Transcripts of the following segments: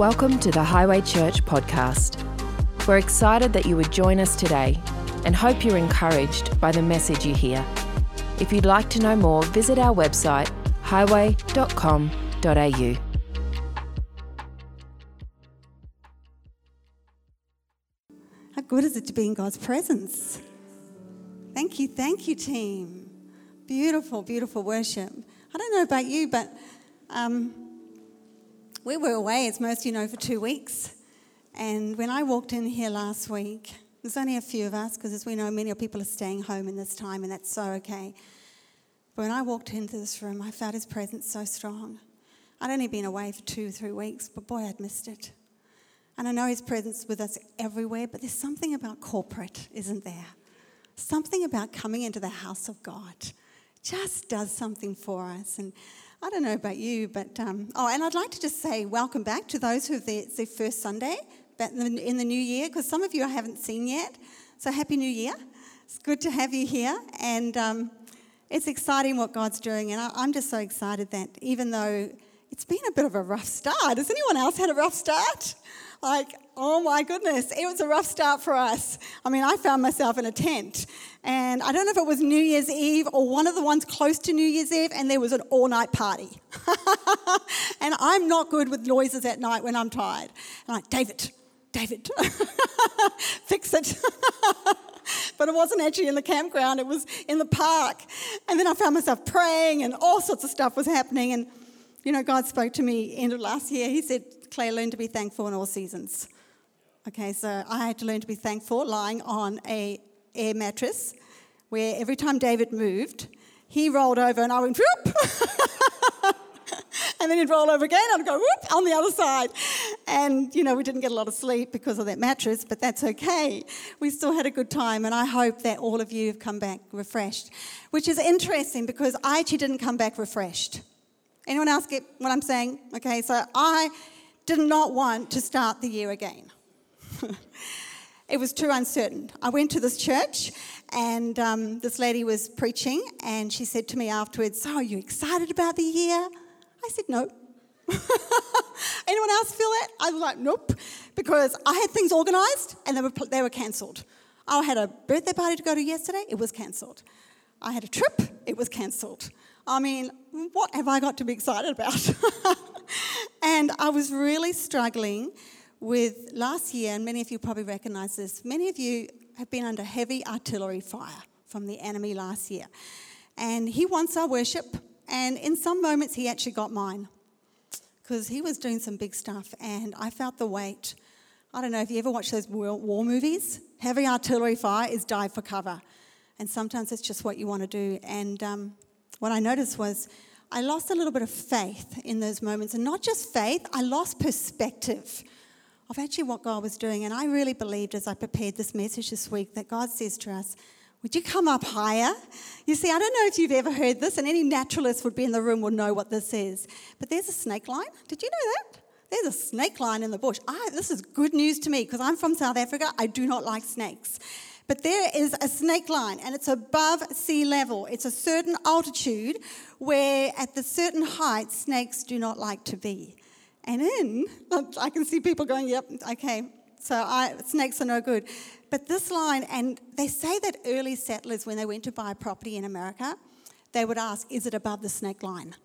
Welcome to the Highway Church podcast. We're excited that you would join us today and hope you're encouraged by the message you hear. If you'd like to know more, visit our website highway.com.au. How good is it to be in God's presence? Thank you, thank you, team. Beautiful, beautiful worship. I don't know about you, but um, we were away, as most of you know, for two weeks. And when I walked in here last week, there's only a few of us, because as we know, many people are staying home in this time, and that's so okay. But when I walked into this room, I felt his presence so strong. I'd only been away for two, or three weeks, but boy, I'd missed it. And I know his presence with us everywhere, but there's something about corporate, isn't there? Something about coming into the house of God just does something for us. And I don't know about you, but um, oh, and I'd like to just say welcome back to those who have their, their first Sunday in the new year, because some of you I haven't seen yet. So happy New Year! It's good to have you here, and um, it's exciting what God's doing. And I, I'm just so excited that even though it's been a bit of a rough start, has anyone else had a rough start? Like, oh my goodness, it was a rough start for us. I mean, I found myself in a tent, and I don't know if it was New Year's Eve or one of the ones close to New Year's Eve, and there was an all night party. and I'm not good with noises at night when I'm tired. I'm like, David, David, fix it. but it wasn't actually in the campground, it was in the park. And then I found myself praying, and all sorts of stuff was happening. And, you know, God spoke to me end of last year. He said, Claire, learn to be thankful in all seasons. Okay, so I had to learn to be thankful lying on a air mattress where every time David moved, he rolled over and I went whoop. and then he'd roll over again and I'd go whoop on the other side. And, you know, we didn't get a lot of sleep because of that mattress, but that's okay. We still had a good time, and I hope that all of you have come back refreshed, which is interesting because I actually didn't come back refreshed. Anyone else get what I'm saying? Okay, so I did not want to start the year again. it was too uncertain. I went to this church and um, this lady was preaching and she said to me afterwards, So, are you excited about the year? I said, No. Anyone else feel that? I was like, Nope. Because I had things organized and they were, they were cancelled. I had a birthday party to go to yesterday, it was cancelled. I had a trip, it was cancelled. I mean, what have I got to be excited about? and I was really struggling with last year, and many of you probably recognize this. Many of you have been under heavy artillery fire from the enemy last year. And he wants our worship, and in some moments, he actually got mine because he was doing some big stuff, and I felt the weight. I don't know if you ever watch those war movies. Heavy artillery fire is dive for cover, and sometimes it's just what you want to do. And um, what I noticed was I lost a little bit of faith in those moments. And not just faith, I lost perspective of actually what God was doing. And I really believed as I prepared this message this week that God says to us, Would you come up higher? You see, I don't know if you've ever heard this, and any naturalist would be in the room will know what this is. But there's a snake line. Did you know that? There's a snake line in the bush. I, this is good news to me because I'm from South Africa. I do not like snakes. But there is a snake line and it's above sea level. It's a certain altitude where, at the certain height, snakes do not like to be. And in, I can see people going, yep, okay, so I, snakes are no good. But this line, and they say that early settlers, when they went to buy property in America, they would ask, is it above the snake line?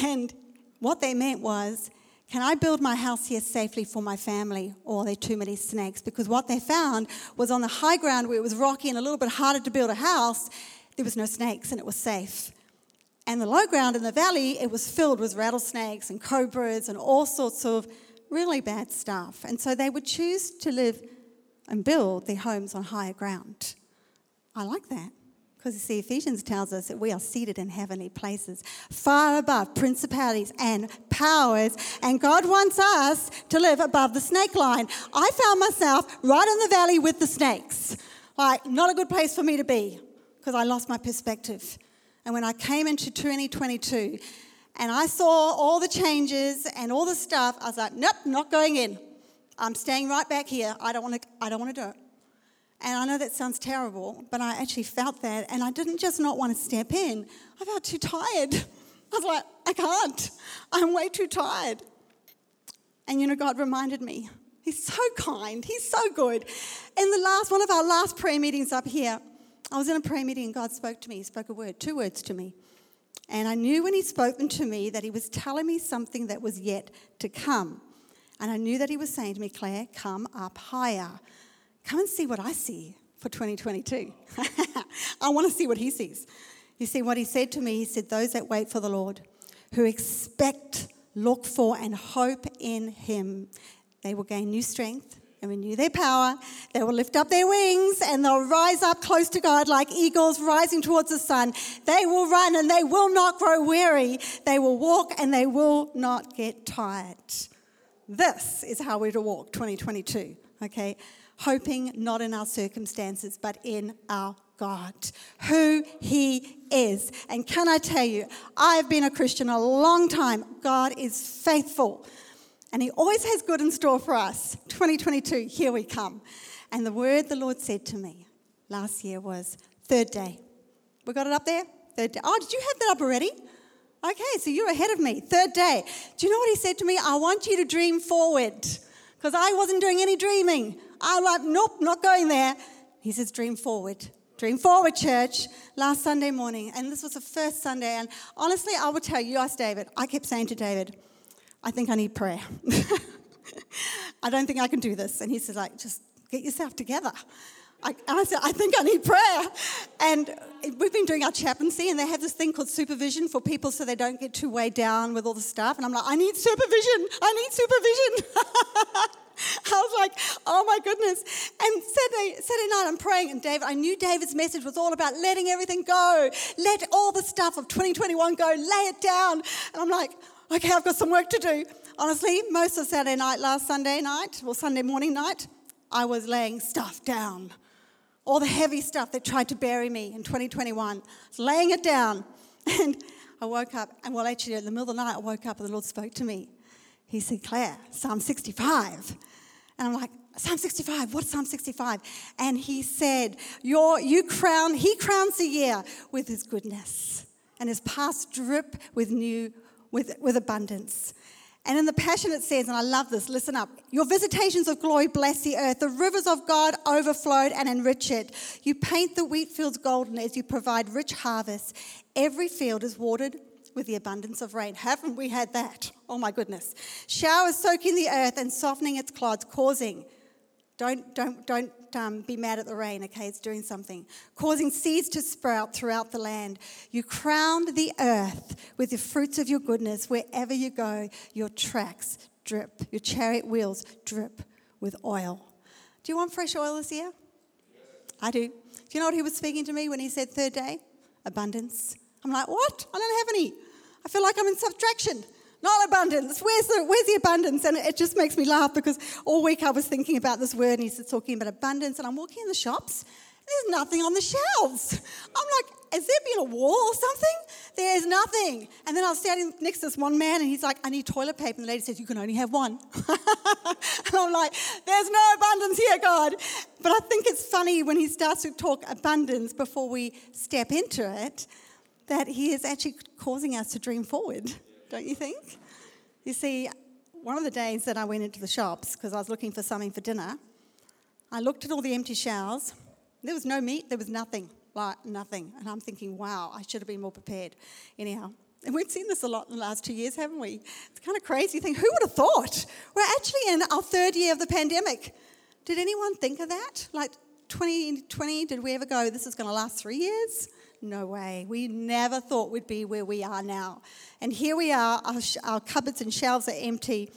And what they meant was, can I build my house here safely for my family, oh, or are there too many snakes? Because what they found was on the high ground where it was rocky and a little bit harder to build a house, there was no snakes and it was safe. And the low ground in the valley, it was filled with rattlesnakes and cobras and all sorts of really bad stuff. And so they would choose to live and build their homes on higher ground. I like that. Because you see, Ephesians tells us that we are seated in heavenly places, far above principalities and powers, and God wants us to live above the snake line. I found myself right in the valley with the snakes. Like, not a good place for me to be because I lost my perspective. And when I came into 2022 and I saw all the changes and all the stuff, I was like, nope, not going in. I'm staying right back here. I don't want to, I don't want to do it. And I know that sounds terrible, but I actually felt that. And I didn't just not want to step in, I felt too tired. I was like, I can't. I'm way too tired. And you know, God reminded me. He's so kind. He's so good. In the last one of our last prayer meetings up here, I was in a prayer meeting and God spoke to me. He spoke a word, two words to me. And I knew when He spoke them to me that He was telling me something that was yet to come. And I knew that He was saying to me, Claire, come up higher. Come and see what I see for 2022. I want to see what He sees. You see, what He said to me, He said, Those that wait for the Lord, who expect, look for, and hope in Him, they will gain new strength and renew their power. They will lift up their wings and they'll rise up close to God like eagles rising towards the sun. They will run and they will not grow weary. They will walk and they will not get tired. This is how we're to walk 2022, okay? Hoping not in our circumstances, but in our God, who He is. And can I tell you, I've been a Christian a long time. God is faithful. And He always has good in store for us. 2022, here we come. And the word the Lord said to me last year was third day. We got it up there? Third day. Oh, did you have that up already? Okay, so you're ahead of me. Third day. Do you know what He said to me? I want you to dream forward. Because I wasn't doing any dreaming. I'm like, nope, not going there. He says, dream forward. Dream Forward Church last Sunday morning, and this was the first Sunday. And honestly, I will tell you, ask David. I kept saying to David, I think I need prayer. I don't think I can do this. And he says, like, just get yourself together. I, and I said, I think I need prayer. And we've been doing our chaplaincy, and they have this thing called supervision for people so they don't get too weighed down with all the stuff. And I'm like, I need supervision. I need supervision. I was like, oh my goodness. And Saturday, Saturday night, I'm praying, and David, I knew David's message was all about letting everything go. Let all the stuff of 2021 go, lay it down. And I'm like, okay, I've got some work to do. Honestly, most of Saturday night, last Sunday night, or Sunday morning night, I was laying stuff down. All the heavy stuff that tried to bury me in 2021, laying it down. And I woke up, and well, actually, in the middle of the night, I woke up and the Lord spoke to me. He said, Claire, Psalm 65. And I'm like, Psalm 65, what's Psalm 65? And he said, Your, you crown, he crowns the year with his goodness, and his past drip with new with, with abundance. And in the Passion it says, and I love this, listen up. Your visitations of glory bless the earth. The rivers of God overflowed and enrich it. You paint the wheat fields golden as you provide rich harvests. Every field is watered with the abundance of rain. Haven't we had that? Oh my goodness. Showers soaking the earth and softening its clods, causing don't, don't, don't um, be mad at the rain, okay? It's doing something. Causing seeds to sprout throughout the land. You crowned the earth with the fruits of your goodness. Wherever you go, your tracks drip, your chariot wheels drip with oil. Do you want fresh oil this year? I do. Do you know what he was speaking to me when he said third day? Abundance. I'm like, what? I don't have any. I feel like I'm in subtraction. Not abundance. Where's the, where's the abundance? And it just makes me laugh because all week I was thinking about this word and he's talking about abundance. And I'm walking in the shops, there's nothing on the shelves. I'm like, has there been a wall or something? There's nothing. And then I was standing next to this one man and he's like, I need toilet paper. And the lady says, You can only have one. and I'm like, There's no abundance here, God. But I think it's funny when he starts to talk abundance before we step into it that he is actually causing us to dream forward don't you think? You see, one of the days that I went into the shops because I was looking for something for dinner, I looked at all the empty shelves. There was no meat, there was nothing, like nothing. And I'm thinking, wow, I should have been more prepared. Anyhow, and we've seen this a lot in the last two years, haven't we? It's kind of crazy thing. Who would have thought? We're actually in our third year of the pandemic. Did anyone think of that? Like 2020, did we ever go, this is going to last three years? No way. We never thought we'd be where we are now. And here we are, our, our cupboards and shelves are empty.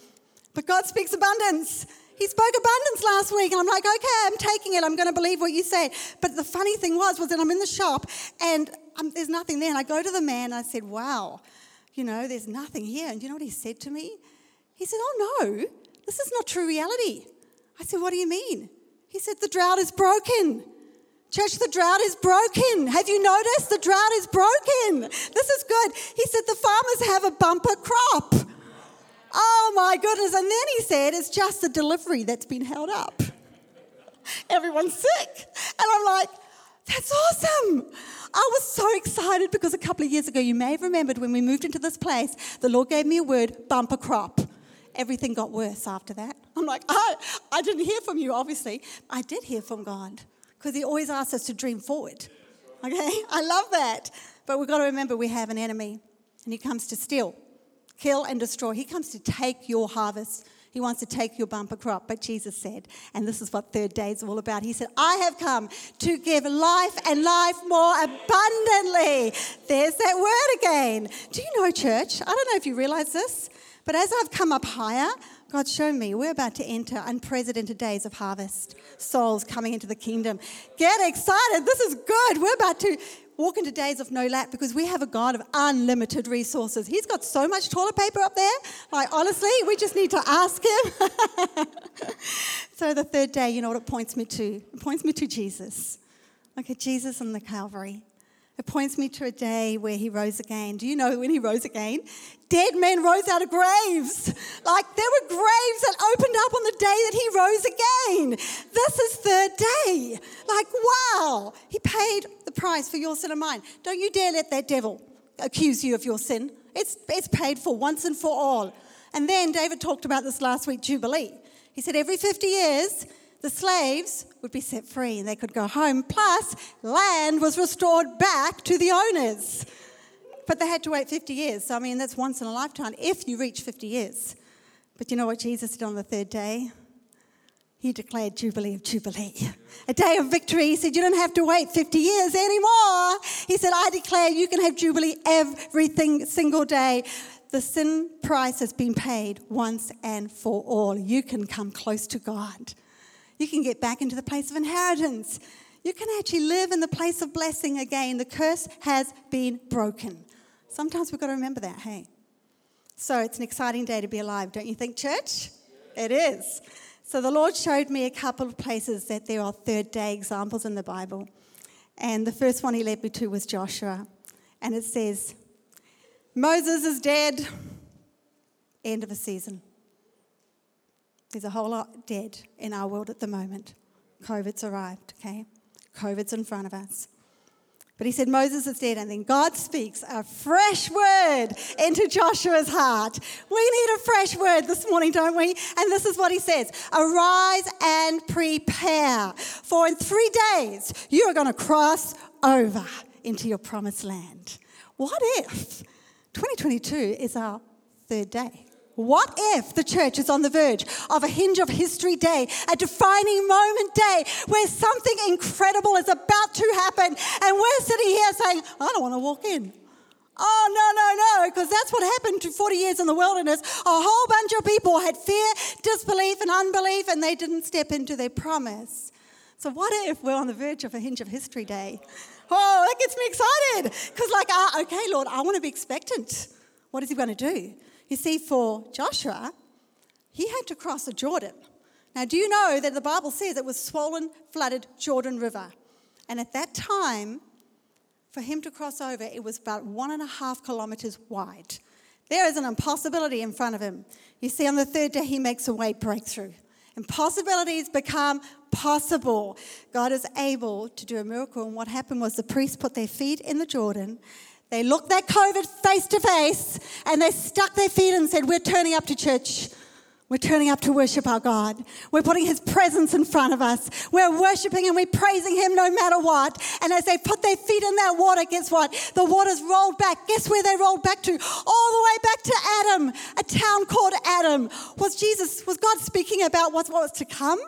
But God speaks abundance. He spoke abundance last week, and I'm like, okay, I'm taking it. I'm going to believe what you said. But the funny thing was, was that I'm in the shop and um, there's nothing there. And I go to the man and I said, wow, you know, there's nothing here. And you know what he said to me? He said, oh no, this is not true reality. I said, what do you mean? He said, the drought is broken. Church, the drought is broken. Have you noticed? The drought is broken. This is good. He said the farmers have a bumper crop. Oh my goodness. And then he said it's just the delivery that's been held up. Everyone's sick. And I'm like, that's awesome. I was so excited because a couple of years ago, you may have remembered when we moved into this place, the Lord gave me a word bumper crop. everything got worse after that. I'm like, I, I didn't hear from you, obviously. I did hear from God because He always asks us to dream forward. Okay? I love that. But we've got to remember we have an enemy, and He comes to steal, kill, and destroy. He comes to take your harvest. He wants to take your bumper crop. But Jesus said, and this is what third day is all about. He said, I have come to give life and life more abundantly. There's that word again. Do you know, church? I don't know if you realize this, but as I've come up higher, God's shown me we're about to enter unprecedented days of harvest, souls coming into the kingdom. Get excited. This is good. We're about to walk into days of no lack because we have a God of unlimited resources. He's got so much toilet paper up there. Like, honestly, we just need to ask Him. so, the third day, you know what it points me to? It points me to Jesus. Look at Jesus on the Calvary. It points me to a day where he rose again. Do you know when he rose again? Dead men rose out of graves. Like there were graves that opened up on the day that he rose again. This is third day. Like, wow. He paid the price for your sin and mine. Don't you dare let that devil accuse you of your sin. It's, it's paid for once and for all. And then David talked about this last week, Jubilee. He said every 50 years, the slaves would be set free and they could go home. Plus, land was restored back to the owners. But they had to wait 50 years. So, I mean, that's once in a lifetime if you reach 50 years. But you know what Jesus did on the third day? He declared Jubilee of Jubilee, a day of victory. He said, You don't have to wait 50 years anymore. He said, I declare you can have Jubilee every single day. The sin price has been paid once and for all. You can come close to God. You can get back into the place of inheritance. You can actually live in the place of blessing again. The curse has been broken. Sometimes we've got to remember that, hey? So it's an exciting day to be alive, don't you think, church? It is. So the Lord showed me a couple of places that there are third day examples in the Bible. And the first one he led me to was Joshua. And it says, Moses is dead, end of a season. There's a whole lot dead in our world at the moment. COVID's arrived, okay? COVID's in front of us. But he said, Moses is dead. And then God speaks a fresh word into Joshua's heart. We need a fresh word this morning, don't we? And this is what he says Arise and prepare, for in three days you are going to cross over into your promised land. What if 2022 is our third day? What if the church is on the verge of a hinge of history day, a defining moment day where something incredible is about to happen and we're sitting here saying, I don't want to walk in. Oh, no, no, no, because that's what happened to 40 years in the wilderness. A whole bunch of people had fear, disbelief, and unbelief, and they didn't step into their promise. So, what if we're on the verge of a hinge of history day? Oh, that gets me excited. Because, like, uh, okay, Lord, I want to be expectant. What is He going to do? You see, for Joshua, he had to cross the Jordan. Now, do you know that the Bible says it was swollen, flooded Jordan River? And at that time, for him to cross over, it was about one and a half kilometers wide. There is an impossibility in front of him. You see, on the third day, he makes a way breakthrough. Impossibilities become possible. God is able to do a miracle. And what happened was the priests put their feet in the Jordan they looked that COVID face to face and they stuck their feet and said, We're turning up to church. We're turning up to worship our God. We're putting His presence in front of us. We're worshiping and we're praising Him no matter what. And as they put their feet in that water, guess what? The waters rolled back. Guess where they rolled back to? All the way back to Adam, a town called Adam. Was Jesus, was God speaking about what was to come?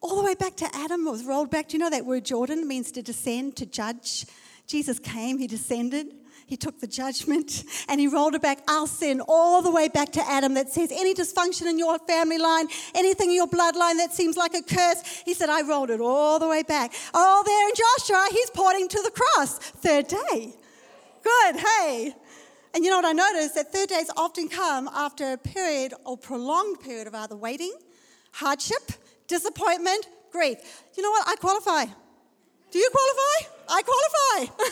All the way back to Adam was rolled back. Do you know that word Jordan means to descend, to judge? Jesus came, he descended, he took the judgment, and he rolled it back, our sin, all the way back to Adam that says any dysfunction in your family line, anything in your bloodline that seems like a curse, he said, I rolled it all the way back. Oh, there in Joshua, he's pointing to the cross. Third day. Good, hey. And you know what I noticed? That third days often come after a period or prolonged period of either waiting, hardship, disappointment, grief. You know what? I qualify. Do you qualify? I qualify.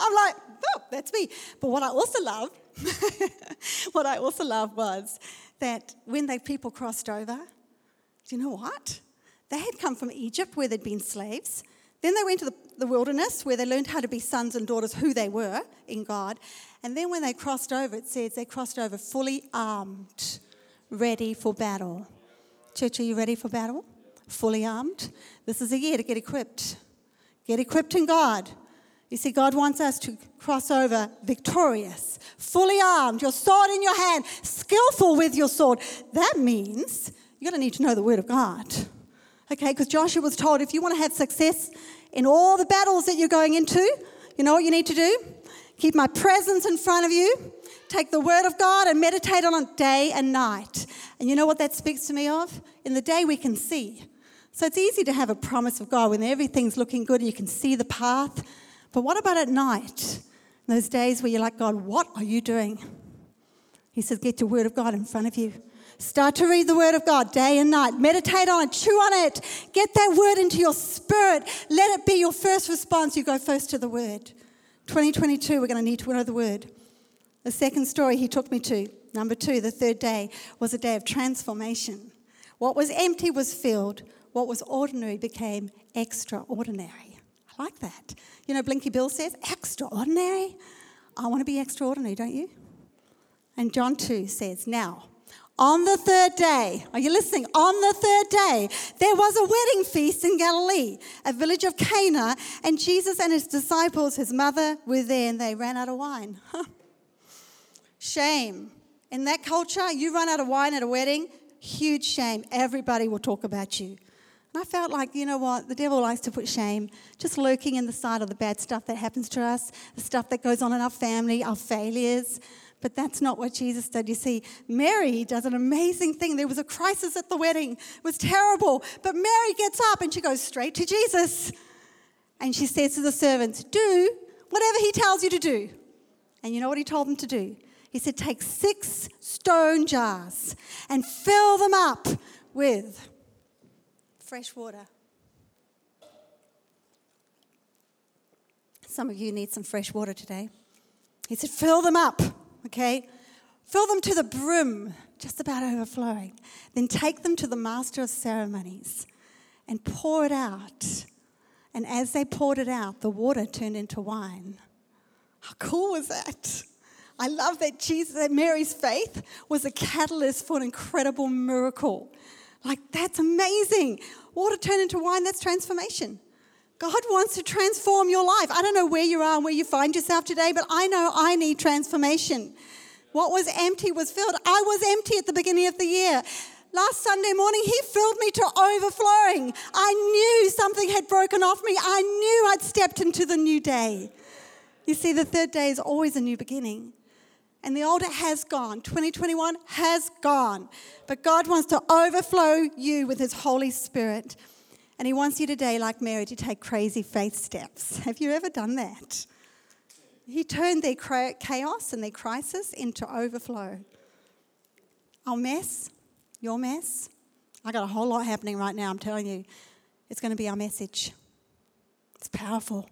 I'm like, oh, that's me. But what I also love, what I also love was that when the people crossed over, do you know what? They had come from Egypt where they'd been slaves. Then they went to the, the wilderness where they learned how to be sons and daughters, who they were in God. And then when they crossed over, it says they crossed over fully armed, ready for battle. Church, are you ready for battle? Fully armed? This is a year to get equipped. Get equipped in God. You see, God wants us to cross over victorious, fully armed, your sword in your hand, skillful with your sword. That means you're going to need to know the Word of God. Okay, because Joshua was told if you want to have success in all the battles that you're going into, you know what you need to do? Keep my presence in front of you. Take the Word of God and meditate on it day and night. And you know what that speaks to me of? In the day we can see. So it's easy to have a promise of God when everything's looking good and you can see the path. But what about at night? Those days where you're like, God, what are you doing? He says, get your word of God in front of you. Start to read the word of God day and night. Meditate on it, chew on it. Get that word into your spirit. Let it be your first response. You go first to the word. 2022, we're going to need to know the word. The second story he took me to, number two, the third day, was a day of transformation. What was empty was filled, what was ordinary became extraordinary. I like that. You know, Blinky Bill says, extraordinary. I want to be extraordinary, don't you? And John 2 says, Now, on the third day, are you listening? On the third day, there was a wedding feast in Galilee, a village of Cana, and Jesus and his disciples, his mother, were there, and they ran out of wine. shame. In that culture, you run out of wine at a wedding, huge shame. Everybody will talk about you. And I felt like, you know what, the devil likes to put shame just lurking in the side of the bad stuff that happens to us, the stuff that goes on in our family, our failures. But that's not what Jesus did. You see, Mary does an amazing thing. There was a crisis at the wedding, it was terrible. But Mary gets up and she goes straight to Jesus. And she says to the servants, Do whatever he tells you to do. And you know what he told them to do? He said, Take six stone jars and fill them up with fresh water. Some of you need some fresh water today. He said, fill them up, okay? Fill them to the brim, just about overflowing. Then take them to the master of ceremonies and pour it out. And as they poured it out, the water turned into wine. How cool was that? I love that Jesus, that Mary's faith was a catalyst for an incredible miracle. Like, that's amazing. Water turned into wine, that's transformation. God wants to transform your life. I don't know where you are and where you find yourself today, but I know I need transformation. What was empty was filled. I was empty at the beginning of the year. Last Sunday morning, He filled me to overflowing. I knew something had broken off me. I knew I'd stepped into the new day. You see, the third day is always a new beginning and the old has gone. 2021 has gone. But God wants to overflow you with His Holy Spirit. And He wants you today, like Mary, to take crazy faith steps. Have you ever done that? He turned their chaos and their crisis into overflow. Our mess, your mess, I got a whole lot happening right now, I'm telling you. It's going to be our message. It's powerful.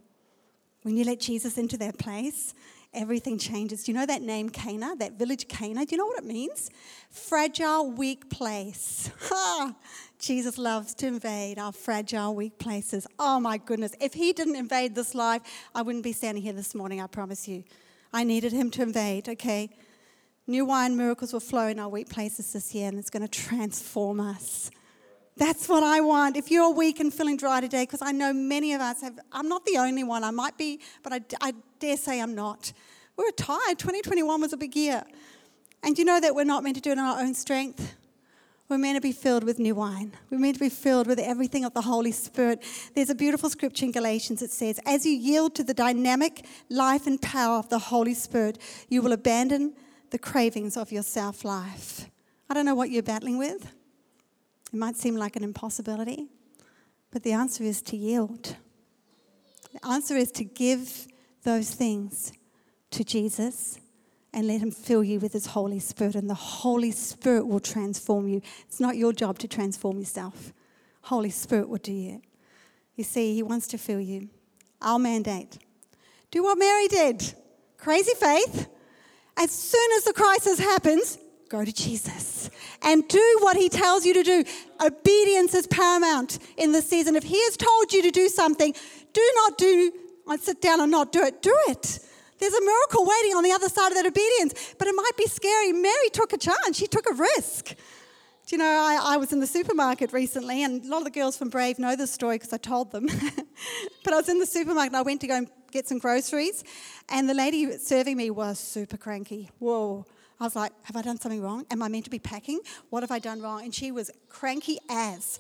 When you let Jesus into that place, everything changes. Do you know that name Cana, that village Cana? Do you know what it means? Fragile, weak place. Jesus loves to invade our fragile, weak places. Oh my goodness. If he didn't invade this life, I wouldn't be standing here this morning, I promise you. I needed him to invade, okay? New wine miracles will flow in our weak places this year, and it's going to transform us. That's what I want. If you're weak and feeling dry today, because I know many of us have, I'm not the only one. I might be, but I, I dare say I'm not. We're tired. 2021 was a big year. And you know that we're not meant to do it in our own strength. We're meant to be filled with new wine. We're meant to be filled with everything of the Holy Spirit. There's a beautiful scripture in Galatians that says, As you yield to the dynamic life and power of the Holy Spirit, you will abandon the cravings of your self life. I don't know what you're battling with. It might seem like an impossibility, but the answer is to yield. The answer is to give those things to Jesus and let Him fill you with His Holy Spirit, and the Holy Spirit will transform you. It's not your job to transform yourself, Holy Spirit will do it. You see, He wants to fill you. Our mandate do what Mary did crazy faith. As soon as the crisis happens, go to Jesus and do what he tells you to do. Obedience is paramount in this season. If he has told you to do something, do not do, I sit down and not do it. Do it. There's a miracle waiting on the other side of that obedience, but it might be scary. Mary took a chance, she took a risk. Do you know, I, I was in the supermarket recently, and a lot of the girls from Brave know this story because I told them. but I was in the supermarket and I went to go and get some groceries, and the lady serving me was super cranky. Whoa. I was like, Have I done something wrong? Am I meant to be packing? What have I done wrong? And she was cranky as.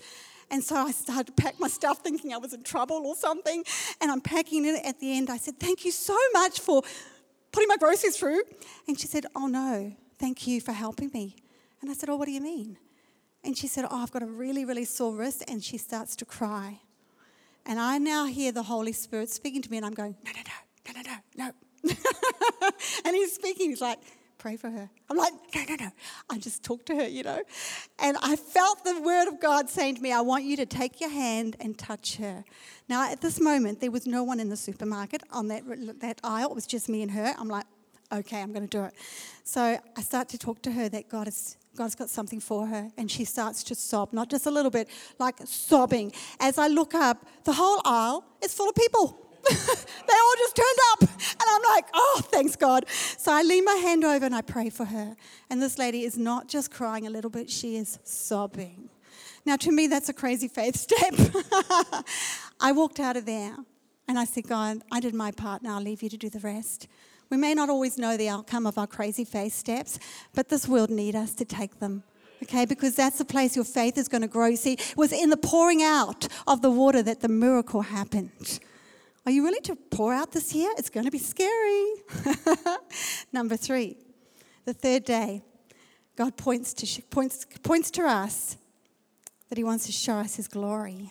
And so I started to pack my stuff thinking I was in trouble or something. And I'm packing it at the end. I said, Thank you so much for putting my groceries through. And she said, Oh no, thank you for helping me. And I said, Oh, what do you mean? And she said, Oh, I've got a really, really sore wrist. And she starts to cry. And I now hear the Holy Spirit speaking to me, and I'm going, No, no, no, no, no, no, and he's speaking, he's like, pray for her. I'm like, no, no, no. I just talk to her, you know. And I felt the word of God saying to me, I want you to take your hand and touch her. Now, at this moment, there was no one in the supermarket on that, that aisle. It was just me and her. I'm like, okay, I'm going to do it. So I start to talk to her that God is God's got something for her. And she starts to sob, not just a little bit, like sobbing. As I look up, the whole aisle is full of people. they all just turned up. And I'm like, oh, thanks God. So I lean my hand over and I pray for her. And this lady is not just crying a little bit, she is sobbing. Now, to me, that's a crazy faith step. I walked out of there and I said, God, I did my part, now I'll leave you to do the rest. We may not always know the outcome of our crazy faith steps, but this world needs us to take them. Okay, because that's the place your faith is going to grow. See, it was in the pouring out of the water that the miracle happened. Are you willing to pour out this year? It's going to be scary. Number three, the third day, God points to, points, points to us that He wants to show us His glory.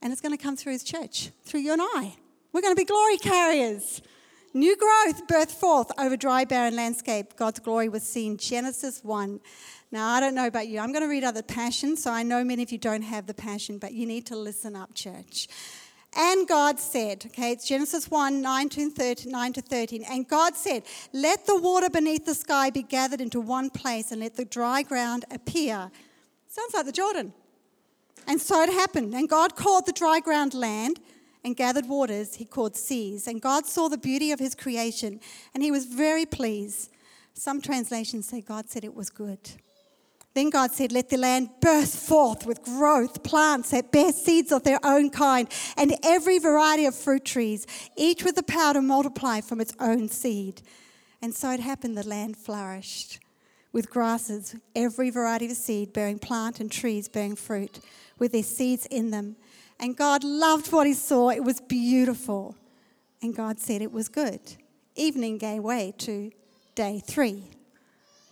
And it's going to come through His church, through you and I. We're going to be glory carriers. New growth birthed forth over dry, barren landscape. God's glory was seen. Genesis 1. Now, I don't know about you. I'm going to read other the passion, so I know many of you don't have the passion, but you need to listen up, church. And God said, okay, it's Genesis 1 9 to, 13, 9 to 13. And God said, Let the water beneath the sky be gathered into one place and let the dry ground appear. Sounds like the Jordan. And so it happened. And God called the dry ground land and gathered waters he called seas. And God saw the beauty of his creation and he was very pleased. Some translations say God said it was good. Then God said, Let the land burst forth with growth, plants that bear seeds of their own kind, and every variety of fruit trees, each with the power to multiply from its own seed. And so it happened, the land flourished with grasses, every variety of seed, bearing plant and trees bearing fruit, with their seeds in them. And God loved what he saw. It was beautiful. And God said it was good. Evening gave way to day three,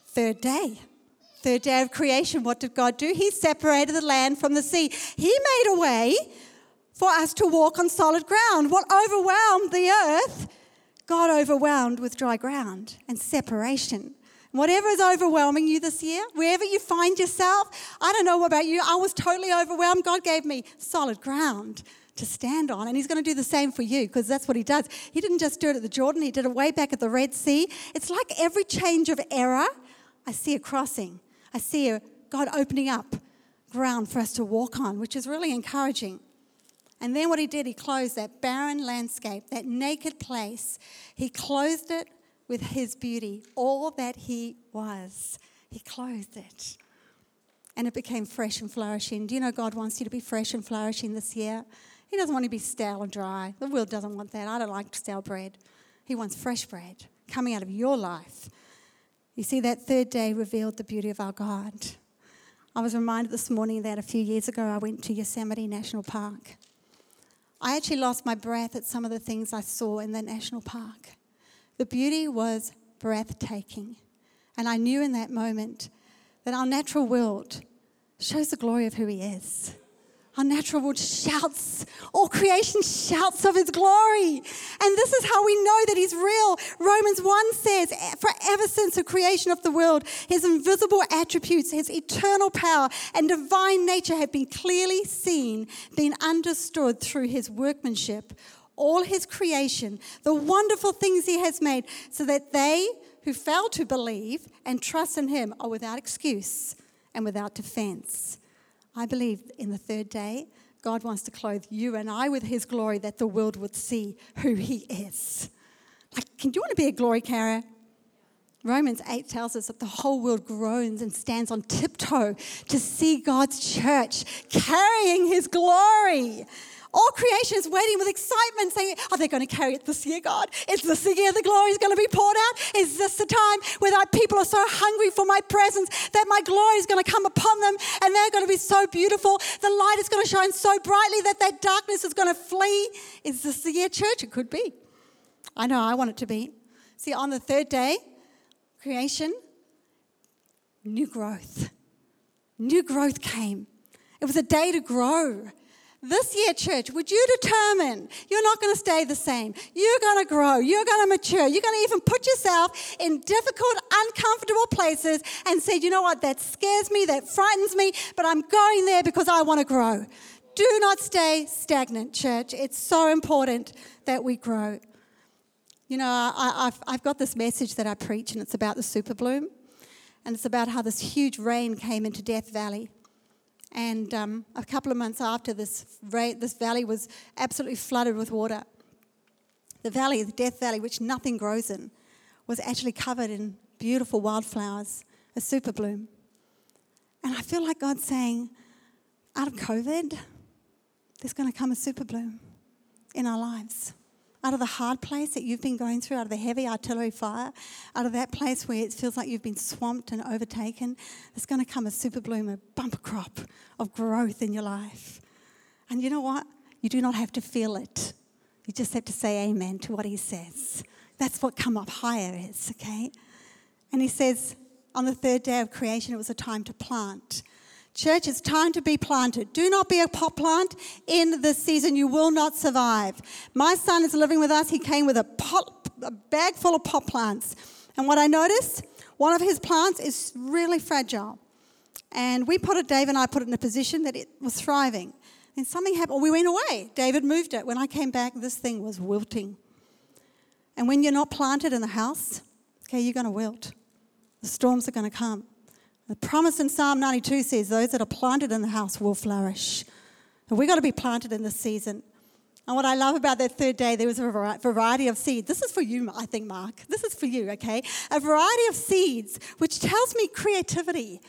third day third day of creation, what did God do? He separated the land from the sea. He made a way for us to walk on solid ground. What overwhelmed the earth, God overwhelmed with dry ground and separation. Whatever is overwhelming you this year, wherever you find yourself, I don't know about you, I was totally overwhelmed. God gave me solid ground to stand on. And He's going to do the same for you because that's what He does. He didn't just do it at the Jordan, He did it way back at the Red Sea. It's like every change of era, I see a crossing. I see God opening up ground for us to walk on, which is really encouraging. And then what he did, he closed that barren landscape, that naked place. He clothed it with his beauty, all that he was. He clothed it. And it became fresh and flourishing. Do you know God wants you to be fresh and flourishing this year? He doesn't want you to be stale and dry. The world doesn't want that. I don't like stale bread. He wants fresh bread coming out of your life you see, that third day revealed the beauty of our God. I was reminded this morning that a few years ago I went to Yosemite National Park. I actually lost my breath at some of the things I saw in the national park. The beauty was breathtaking. And I knew in that moment that our natural world shows the glory of who He is. Our natural world shouts, all creation shouts of his glory. And this is how we know that he's real. Romans 1 says, For ever since the creation of the world, his invisible attributes, his eternal power, and divine nature have been clearly seen, been understood through his workmanship, all his creation, the wonderful things he has made, so that they who fail to believe and trust in him are without excuse and without defense. I believe in the third day, God wants to clothe you and I with his glory that the world would see who he is. Like, can you want to be a glory carrier? Romans 8 tells us that the whole world groans and stands on tiptoe to see God's church carrying his glory. All creation is waiting with excitement, saying, Are they going to carry it this year, God? Is this the year the glory is going to be poured out? Is this the time where our people are so hungry for my presence that my glory is going to come upon them and they're going to be so beautiful? The light is going to shine so brightly that that darkness is going to flee. Is this the year, church? It could be. I know I want it to be. See, on the third day, creation, new growth. New growth came. It was a day to grow. This year, church, would you determine you're not going to stay the same? You're going to grow. You're going to mature. You're going to even put yourself in difficult, uncomfortable places and say, you know what, that scares me, that frightens me, but I'm going there because I want to grow. Do not stay stagnant, church. It's so important that we grow. You know, I, have got this message that I preach, and it's about the super bloom. And it's about how this huge rain came into Death Valley. And um, a couple of months after, this, this valley was absolutely flooded with water. The valley, the Death Valley, which nothing grows in, was actually covered in beautiful wildflowers, a super bloom. And I feel like God's saying, out of COVID, there's going to come a super bloom in our lives out of the hard place that you've been going through, out of the heavy artillery fire, out of that place where it feels like you've been swamped and overtaken, there's going to come a super bloom, a bumper crop of growth in your life. And you know what? You do not have to feel it. You just have to say amen to what he says. That's what come up higher is, okay? And he says, on the third day of creation, it was a time to plant. Church, it's time to be planted. Do not be a pot plant in this season. You will not survive. My son is living with us. He came with a, pot, a bag full of pot plants. And what I noticed, one of his plants is really fragile. And we put it, Dave and I put it in a position that it was thriving. And something happened. We went away. David moved it. When I came back, this thing was wilting. And when you're not planted in the house, okay, you're going to wilt. The storms are going to come. The promise in Psalm 92 says, Those that are planted in the house will flourish. And we've got to be planted in this season. And what I love about that third day, there was a variety of seeds. This is for you, I think, Mark. This is for you, okay? A variety of seeds, which tells me creativity.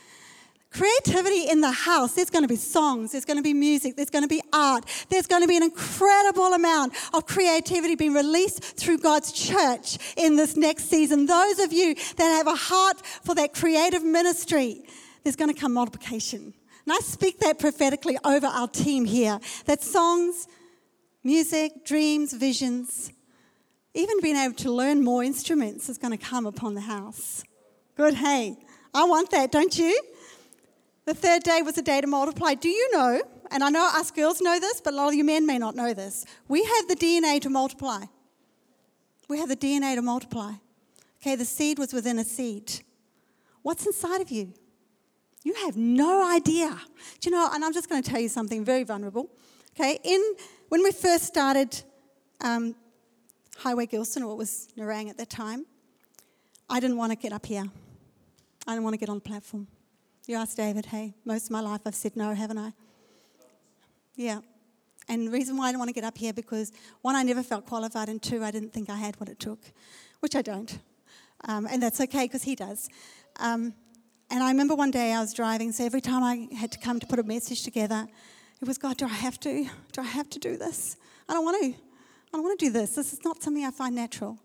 Creativity in the house, there's going to be songs, there's going to be music, there's going to be art, there's going to be an incredible amount of creativity being released through God's church in this next season. Those of you that have a heart for that creative ministry, there's going to come multiplication. And I speak that prophetically over our team here that songs, music, dreams, visions, even being able to learn more instruments is going to come upon the house. Good, hey. I want that, don't you? The third day was a day to multiply. Do you know, and I know us girls know this, but a lot of you men may not know this, we have the DNA to multiply. We have the DNA to multiply. Okay, the seed was within a seed. What's inside of you? You have no idea. Do you know, and I'm just going to tell you something very vulnerable. Okay, in when we first started um, Highway Gilston, or it was Nerang at that time, I didn't want to get up here. I didn't want to get on the platform. You asked David, hey, most of my life I've said no, haven't I? Yeah. And the reason why I don't want to get up here because one, I never felt qualified, and two, I didn't think I had what it took, which I don't. Um, and that's okay because he does. Um, and I remember one day I was driving, so every time I had to come to put a message together, it was God, do I have to? Do I have to do this? I don't want to. I don't want to do this. This is not something I find natural.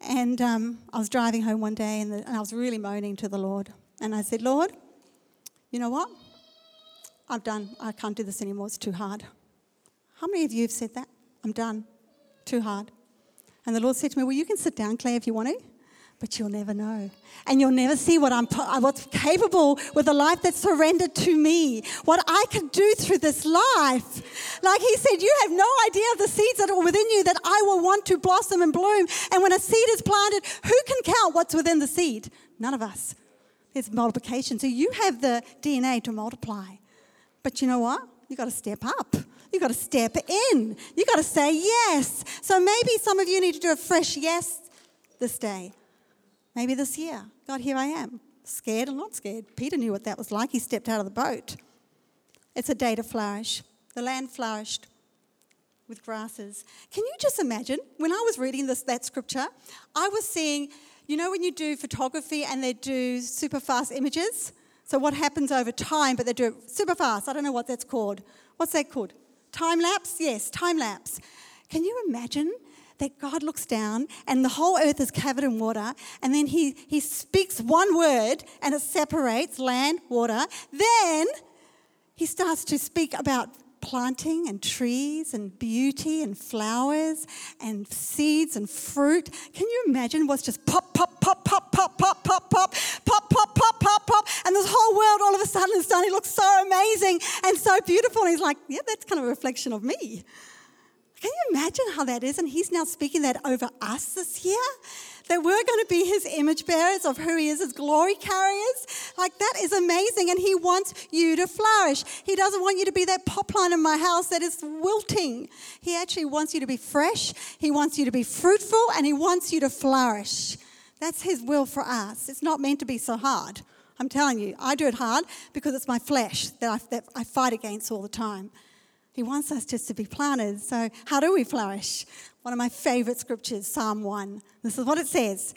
And um, I was driving home one day and, the, and I was really moaning to the Lord. And I said, Lord, you know what? I've done. I can't do this anymore. It's too hard. How many of you have said that? I'm done. Too hard. And the Lord said to me, Well, you can sit down, Claire, if you want to, but you'll never know. And you'll never see what I'm, uh, what's capable with a life that's surrendered to me, what I can do through this life. Like he said, You have no idea of the seeds that are within you that I will want to blossom and bloom. And when a seed is planted, who can count what's within the seed? None of us. There's multiplication. So you have the DNA to multiply. But you know what? You've got to step up. You've got to step in. You've got to say yes. So maybe some of you need to do a fresh yes this day. Maybe this year. God, here I am. Scared and not scared. Peter knew what that was like. He stepped out of the boat. It's a day to flourish. The land flourished. With grasses. Can you just imagine? When I was reading this that scripture, I was seeing, you know, when you do photography and they do super fast images. So what happens over time, but they do it super fast. I don't know what that's called. What's that called? Time lapse? Yes, time lapse. Can you imagine that God looks down and the whole earth is covered in water, and then he, he speaks one word and it separates land, water. Then he starts to speak about planting and trees and beauty and flowers and seeds and fruit. Can you imagine what's just pop, pop, pop, pop, pop, pop, pop, pop, pop, pop, pop, pop, pop, and this whole world all of a sudden is starting to look so amazing and so beautiful. And he's like, yeah, that's kind of a reflection of me. Can you imagine how that is? And he's now speaking that over us this year. That we're going to be his image bearers of who he is, his glory carriers. Like that is amazing. And he wants you to flourish. He doesn't want you to be that pop plant in my house that is wilting. He actually wants you to be fresh. He wants you to be fruitful and he wants you to flourish. That's his will for us. It's not meant to be so hard. I'm telling you, I do it hard because it's my flesh that I, that I fight against all the time. He wants us just to be planted. So, how do we flourish? One of my favorite scriptures, Psalm 1. This is what it says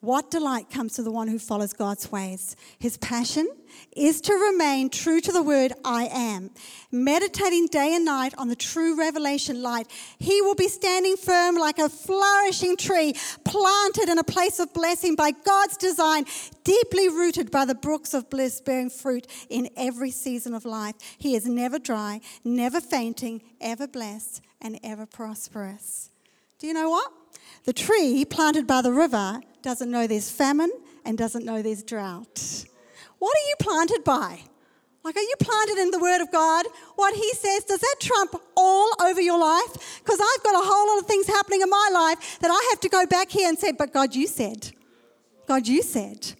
What delight comes to the one who follows God's ways? His passion is to remain true to the word I am, meditating day and night on the true revelation light. He will be standing firm like a flourishing tree, planted in a place of blessing by God's design, deeply rooted by the brooks of bliss, bearing fruit in every season of life. He is never dry, never fainting, ever blessed, and ever prosperous. Do you know what? The tree planted by the river doesn't know there's famine and doesn't know there's drought. What are you planted by? Like, are you planted in the Word of God? What He says, does that trump all over your life? Because I've got a whole lot of things happening in my life that I have to go back here and say, but God, you said. God, you said.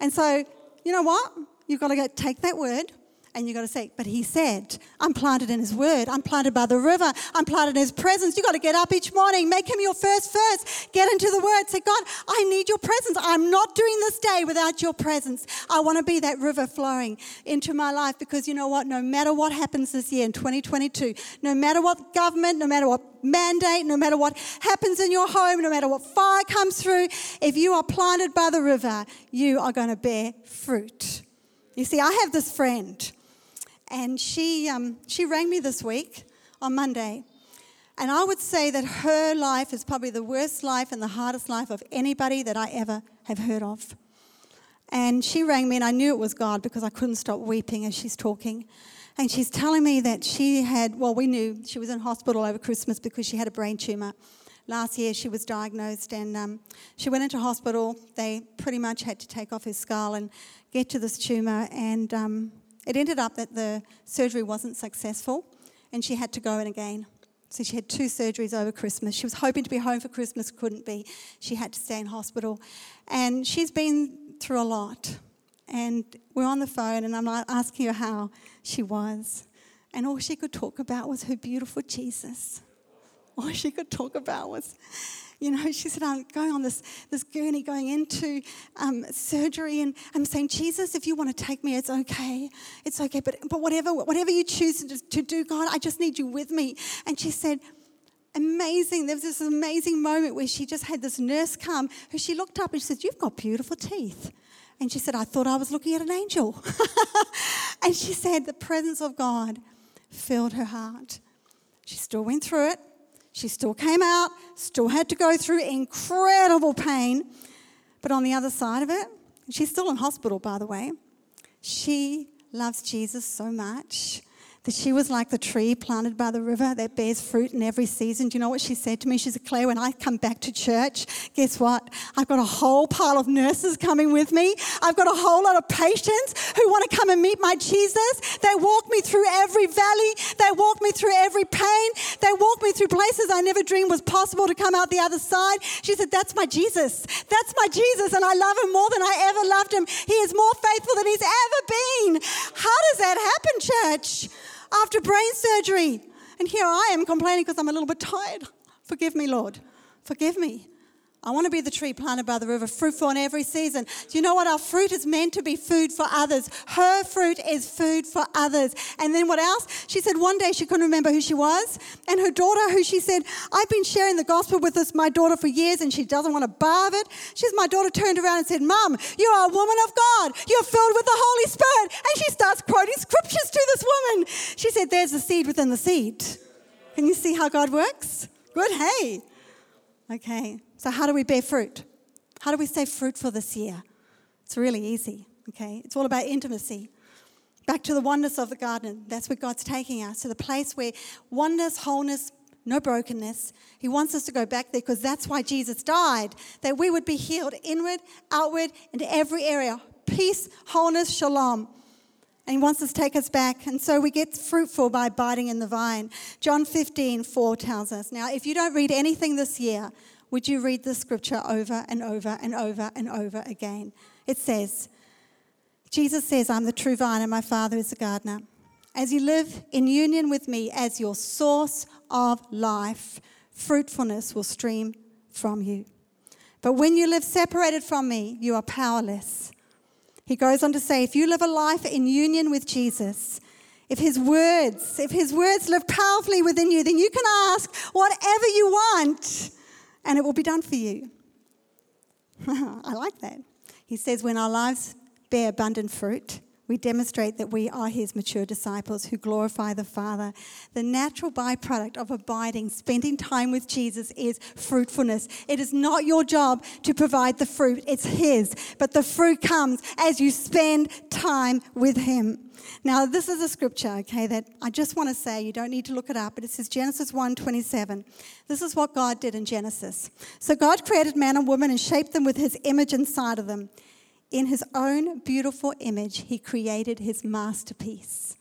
And so, you know what? You've got to go take that word and you've got to say, but he said, I'm planted in his word. I'm planted by the river. I'm planted in his presence. You've got to get up each morning, make him your first first. Get into the word. Say, God, I need your presence. I'm not doing this day without your presence. I want to be that river flowing into my life because you know what? No matter what happens this year in 2022, no matter what government, no matter what mandate, no matter what happens in your home, no matter what fire comes through, if you are planted by the river, you are going to bear fruit. You see, I have this friend and she, um, she rang me this week on Monday. And I would say that her life is probably the worst life and the hardest life of anybody that I ever have heard of. And she rang me, and I knew it was God because I couldn't stop weeping as she's talking. And she's telling me that she had, well, we knew she was in hospital over Christmas because she had a brain tumor. Last year she was diagnosed, and um, she went into hospital. They pretty much had to take off her skull and get to this tumor. And um, it ended up that the surgery wasn't successful and she had to go in again. So she had two surgeries over Christmas. She was hoping to be home for Christmas, couldn't be. She had to stay in hospital. And she's been through a lot. And we're on the phone, and I'm asking her how she was. And all she could talk about was her beautiful Jesus. All she could talk about was you know, she said, I'm going on this, this gurney going into um, surgery, and I'm saying, Jesus, if you want to take me, it's okay. It's okay. But, but whatever, whatever you choose to, to do, God, I just need you with me. And she said, amazing. There was this amazing moment where she just had this nurse come who she looked up and she said, You've got beautiful teeth. And she said, I thought I was looking at an angel. and she said, The presence of God filled her heart. She still went through it. She still came out, still had to go through incredible pain. But on the other side of it, she's still in hospital, by the way, she loves Jesus so much that she was like the tree planted by the river that bears fruit in every season. Do you know what she said to me? She said, Claire, when I come back to church, guess what? I've got a whole pile of nurses coming with me. I've got a whole lot of patients who want to come and meet my Jesus. They walk me through every valley, they walk me through every pain, they walk me through places I never dreamed was possible to come out the other side. She said, That's my Jesus. That's my Jesus, and I love him more than I ever loved him. He is more faithful than he's ever been. How does that happen, church? After brain surgery. And here I am complaining because I'm a little bit tired. Forgive me, Lord. Forgive me. I want to be the tree planted by the river, fruitful in every season. Do you know what? Our fruit is meant to be food for others. Her fruit is food for others. And then what else? She said one day she couldn't remember who she was. And her daughter, who she said, I've been sharing the gospel with this, my daughter for years, and she doesn't want to bar it. She's my daughter turned around and said, Mom, you are a woman of God. You're filled with the Holy Spirit. And she starts quoting scriptures to this woman. She said, There's a seed within the seed. Can you see how God works? Good, hey. Okay. So, how do we bear fruit? How do we stay fruitful this year? It's really easy, okay? It's all about intimacy. Back to the oneness of the garden. That's where God's taking us, to the place where oneness, wholeness, no brokenness. He wants us to go back there because that's why Jesus died, that we would be healed inward, outward, into every area. Peace, wholeness, shalom. And he wants us to take us back. And so we get fruitful by abiding in the vine. John 15, 4 tells us. Now, if you don't read anything this year, would you read the scripture over and over and over and over again? It says, Jesus says, I'm the true vine and my Father is the gardener. As you live in union with me as your source of life, fruitfulness will stream from you. But when you live separated from me, you are powerless. He goes on to say, if you live a life in union with Jesus, if his words, if his words live powerfully within you, then you can ask whatever you want and it will be done for you. I like that. He says, when our lives bear abundant fruit, we demonstrate that we are his mature disciples who glorify the Father. The natural byproduct of abiding, spending time with Jesus, is fruitfulness. It is not your job to provide the fruit, it's his. But the fruit comes as you spend time with him. Now, this is a scripture, okay, that I just want to say, you don't need to look it up, but it says Genesis 1 27. This is what God did in Genesis. So God created man and woman and shaped them with his image inside of them. In his own beautiful image, he created his masterpiece.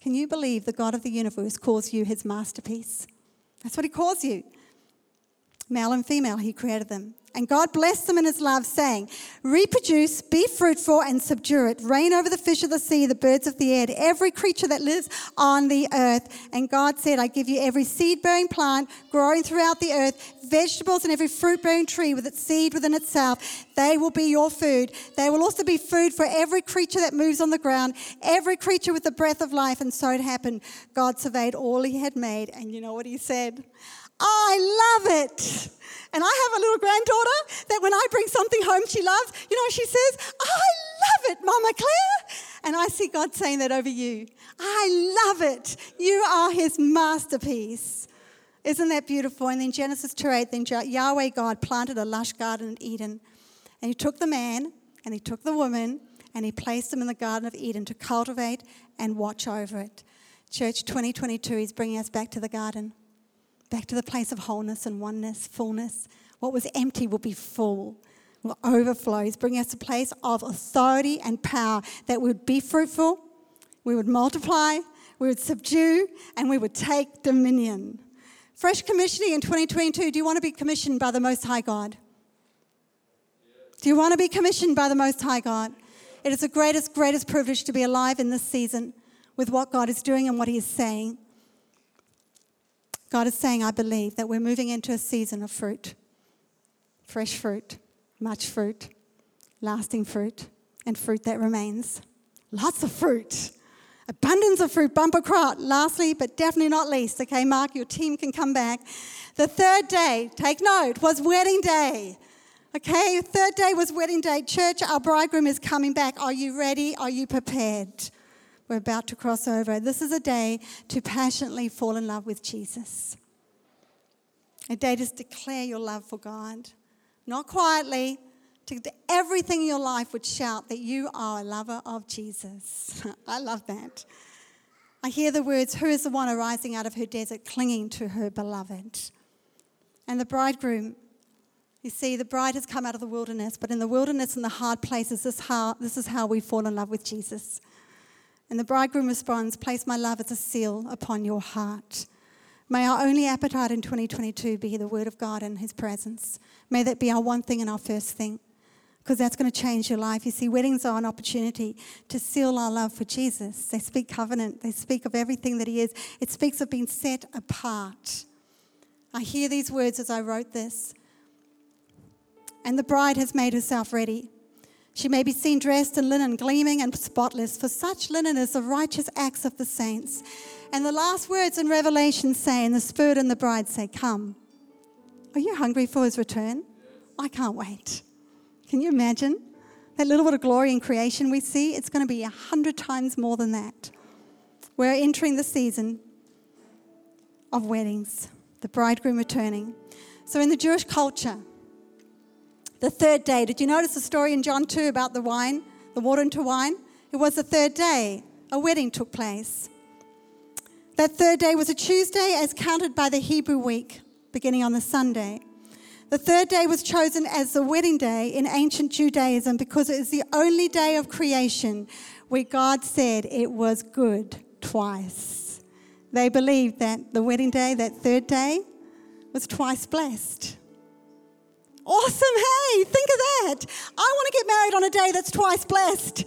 Can you believe the God of the universe calls you his masterpiece? That's what he calls you. Male and female, he created them. And God blessed them in his love, saying, Reproduce, be fruitful, and subdue it. Reign over the fish of the sea, the birds of the air, every creature that lives on the earth. And God said, I give you every seed bearing plant growing throughout the earth, vegetables, and every fruit bearing tree with its seed within itself. They will be your food. They will also be food for every creature that moves on the ground, every creature with the breath of life. And so it happened. God surveyed all he had made. And you know what he said? I love it. And I have a little granddaughter that when I bring something home she loves, you know what she says? I love it, Mama Claire. And I see God saying that over you. I love it. You are his masterpiece. Isn't that beautiful? And then Genesis 2 8, then Yahweh God planted a lush garden in Eden. And he took the man and he took the woman and he placed them in the Garden of Eden to cultivate and watch over it. Church 2022 is bringing us back to the garden back to the place of wholeness and oneness, fullness. What was empty will be full, will overflow. He's bringing us to a place of authority and power that would be fruitful, we would multiply, we would subdue, and we would take dominion. Fresh commissioning in 2022. Do you want to be commissioned by the Most High God? Do you want to be commissioned by the Most High God? It is the greatest, greatest privilege to be alive in this season with what God is doing and what He is saying. God is saying, I believe that we're moving into a season of fruit fresh fruit, much fruit, lasting fruit, and fruit that remains. Lots of fruit. Abundance of fruit, bumper crop. Lastly, but definitely not least, okay, Mark, your team can come back. The third day, take note, was wedding day. Okay, third day was wedding day. Church, our bridegroom is coming back. Are you ready? Are you prepared? We're about to cross over. This is a day to passionately fall in love with Jesus. A day to declare your love for God. Not quietly, to everything in your life would shout that you are a lover of Jesus. I love that. I hear the words, Who is the one arising out of her desert, clinging to her beloved? And the bridegroom, you see, the bride has come out of the wilderness, but in the wilderness and the hard places, this, how, this is how we fall in love with Jesus. And the bridegroom responds, Place my love as a seal upon your heart. May our only appetite in 2022 be the Word of God and His presence. May that be our one thing and our first thing, because that's going to change your life. You see, weddings are an opportunity to seal our love for Jesus. They speak covenant, they speak of everything that He is, it speaks of being set apart. I hear these words as I wrote this. And the bride has made herself ready. She may be seen dressed in linen, gleaming and spotless, for such linen is the righteous acts of the saints. And the last words in Revelation say, and the Spirit and the bride say, Come. Are you hungry for his return? I can't wait. Can you imagine? That little bit of glory in creation we see, it's going to be a hundred times more than that. We're entering the season of weddings, the bridegroom returning. So, in the Jewish culture, the third day, did you notice the story in John 2 about the wine, the water into wine? It was the third day. A wedding took place. That third day was a Tuesday as counted by the Hebrew week, beginning on the Sunday. The third day was chosen as the wedding day in ancient Judaism because it is the only day of creation where God said it was good twice. They believed that the wedding day, that third day, was twice blessed. Awesome, hey, think of that. I want to get married on a day that's twice blessed.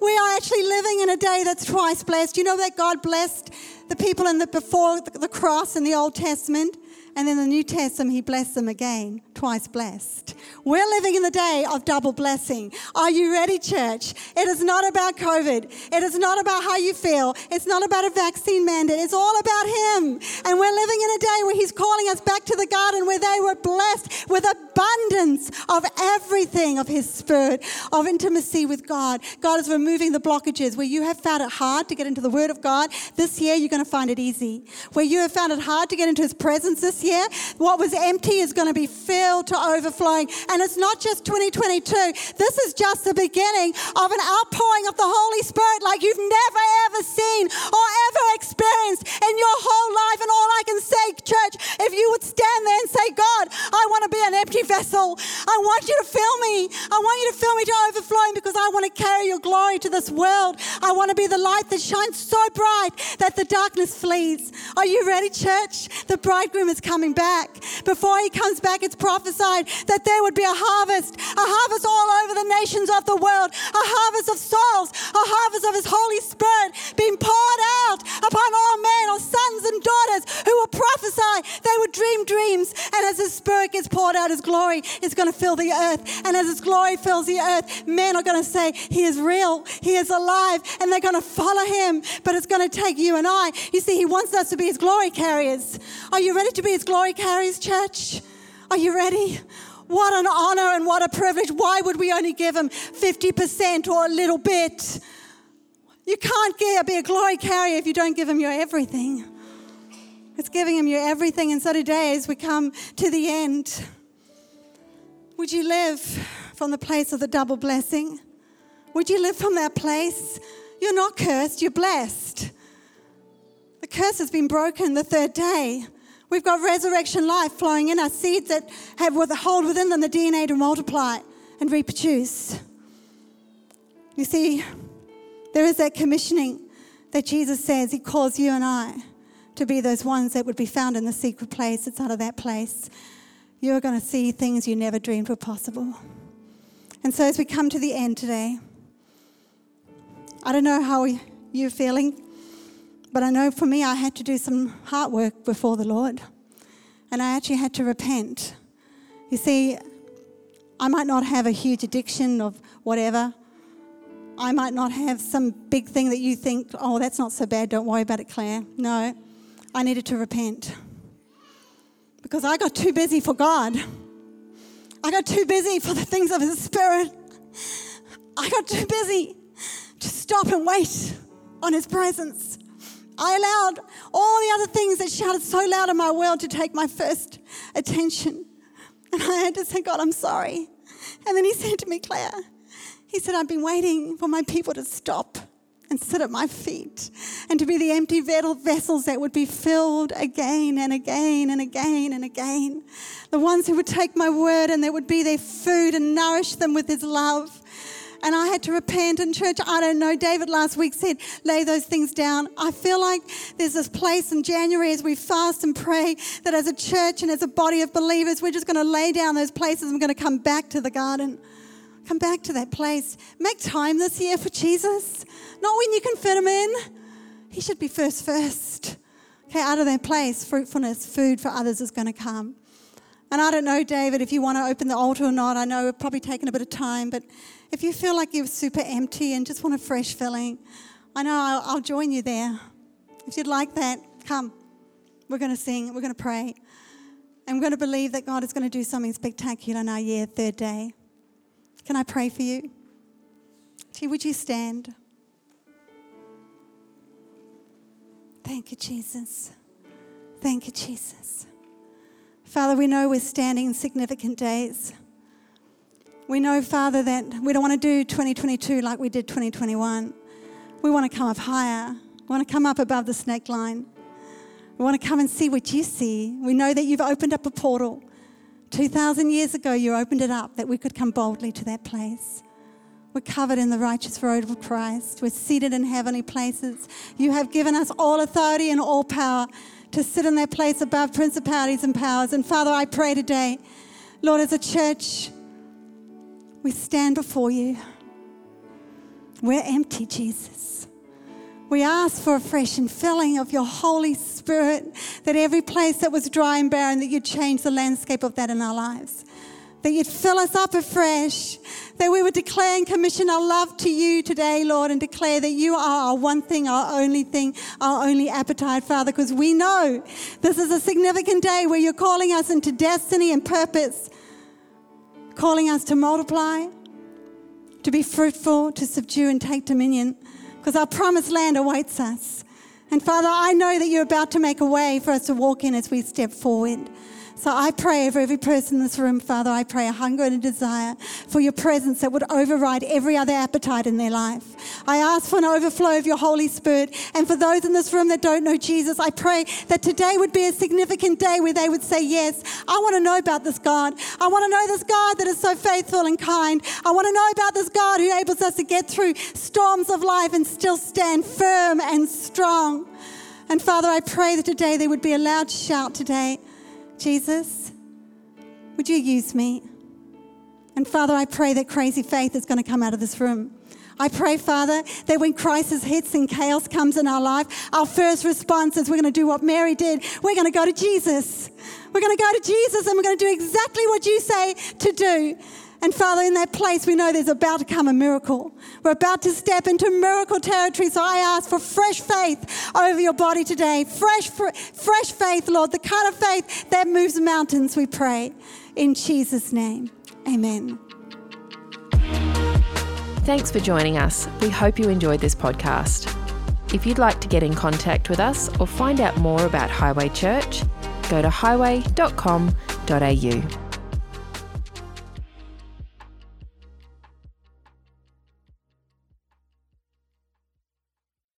We are actually living in a day that's twice blessed. You know that God blessed the people in the before the cross in the Old Testament? And in the New Testament, he blessed them again, twice blessed. We're living in the day of double blessing. Are you ready, church? It is not about COVID. It is not about how you feel. It's not about a vaccine mandate. It's all about him. And we're living in a day where he's calling us back to the garden where they were blessed with abundance of everything of his spirit, of intimacy with God. God is removing the blockages where you have found it hard to get into the word of God. This year, you're going to find it easy. Where you have found it hard to get into his presence this year, what was empty is going to be filled to overflowing. And it's not just 2022, this is just the beginning of an outpouring of the Holy Spirit like you've never ever seen or ever experienced in your whole life. And all I can say, church, if you would stand there and say, God, I want to be an empty vessel. I want you to fill me. I want you to fill me to overflowing because I want to carry your glory to this world. I want to be the light that shines so bright that the darkness flees. Are you ready, church? The bridegroom is coming coming back. Before he comes back, it's prophesied that there would be a harvest, a harvest all over the nations of the world, a harvest of souls, a harvest of his Holy Spirit being poured out upon all men, or sons and daughters who will prophesy. They would dream dreams. And as his Spirit gets poured out, his glory is going to fill the earth. And as his glory fills the earth, men are going to say, He is real, He is alive, and they're going to follow him. But it's going to take you and I. You see, he wants us to be his glory carriers. Are you ready to be his his glory carries, church? Are you ready? What an honor and what a privilege. Why would we only give him 50% or a little bit? You can't get, be a glory carrier if you don't give him your everything. It's giving him your everything. And so today, as we come to the end, would you live from the place of the double blessing? Would you live from that place? You're not cursed, you're blessed. The curse has been broken the third day. We've got resurrection life flowing in us, seeds that have hold within them the DNA to multiply and reproduce. You see, there is that commissioning that Jesus says He calls you and I to be those ones that would be found in the secret place. It's out of that place. You're going to see things you never dreamed were possible. And so, as we come to the end today, I don't know how you're feeling. But I know for me, I had to do some heart work before the Lord. And I actually had to repent. You see, I might not have a huge addiction of whatever. I might not have some big thing that you think, oh, that's not so bad, don't worry about it, Claire. No, I needed to repent. Because I got too busy for God. I got too busy for the things of His Spirit. I got too busy to stop and wait on His presence. I allowed all the other things that shouted so loud in my world to take my first attention. And I had to say, God, I'm sorry. And then he said to me, Claire, he said, I've been waiting for my people to stop and sit at my feet and to be the empty vessels that would be filled again and again and again and again. The ones who would take my word and that would be their food and nourish them with his love and I had to repent in church. I don't know. David last week said, lay those things down. I feel like there's this place in January as we fast and pray that as a church and as a body of believers, we're just going to lay down those places and we're going to come back to the garden. Come back to that place. Make time this year for Jesus. Not when you can fit him in. He should be first, first. Okay, out of that place, fruitfulness, food for others is going to come. And I don't know, David, if you want to open the altar or not. I know we've probably taken a bit of time, but if you feel like you're super empty and just want a fresh filling, I know I'll, I'll join you there. If you'd like that, come. We're going to sing, we're going to pray. And we're going to believe that God is going to do something spectacular in our year, third day. Can I pray for you? Gee, would you stand? Thank you, Jesus. Thank you, Jesus. Father, we know we're standing in significant days. We know, Father, that we don't want to do 2022 like we did 2021. We want to come up higher. We want to come up above the snake line. We want to come and see what you see. We know that you've opened up a portal. 2,000 years ago, you opened it up that we could come boldly to that place. We're covered in the righteous robe of Christ. We're seated in heavenly places. You have given us all authority and all power to sit in that place above principalities and powers. And Father, I pray today, Lord, as a church, we stand before you. We're empty, Jesus. We ask for a fresh infilling of your Holy Spirit, that every place that was dry and barren, that you'd change the landscape of that in our lives. That you'd fill us up afresh, that we would declare and commission our love to you today, Lord, and declare that you are our one thing, our only thing, our only appetite, Father, because we know this is a significant day where you're calling us into destiny and purpose, calling us to multiply, to be fruitful, to subdue and take dominion because our promised land awaits us. And Father, I know that you're about to make a way for us to walk in as we step forward. So I pray over every person in this room, Father, I pray a hunger and a desire for your presence that would override every other appetite in their life. I ask for an overflow of your Holy Spirit. And for those in this room that don't know Jesus, I pray that today would be a significant day where they would say, Yes, I want to know about this God. I want to know this God that is so faithful and kind. I want to know about this God who enables us to get through storms of life and still stand firm and strong. And Father, I pray that today there would be a loud shout today Jesus, would you use me? And Father, I pray that crazy faith is going to come out of this room. I pray, Father, that when crisis hits and chaos comes in our life, our first response is we're going to do what Mary did. We're going to go to Jesus. We're going to go to Jesus and we're going to do exactly what you say to do. And Father, in that place, we know there's about to come a miracle. We're about to step into miracle territory. So I ask for fresh faith over your body today. Fresh, fresh faith, Lord, the kind of faith that moves mountains, we pray. In Jesus' name, amen. Thanks for joining us. We hope you enjoyed this podcast. If you'd like to get in contact with us or find out more about Highway Church, go to highway.com.au.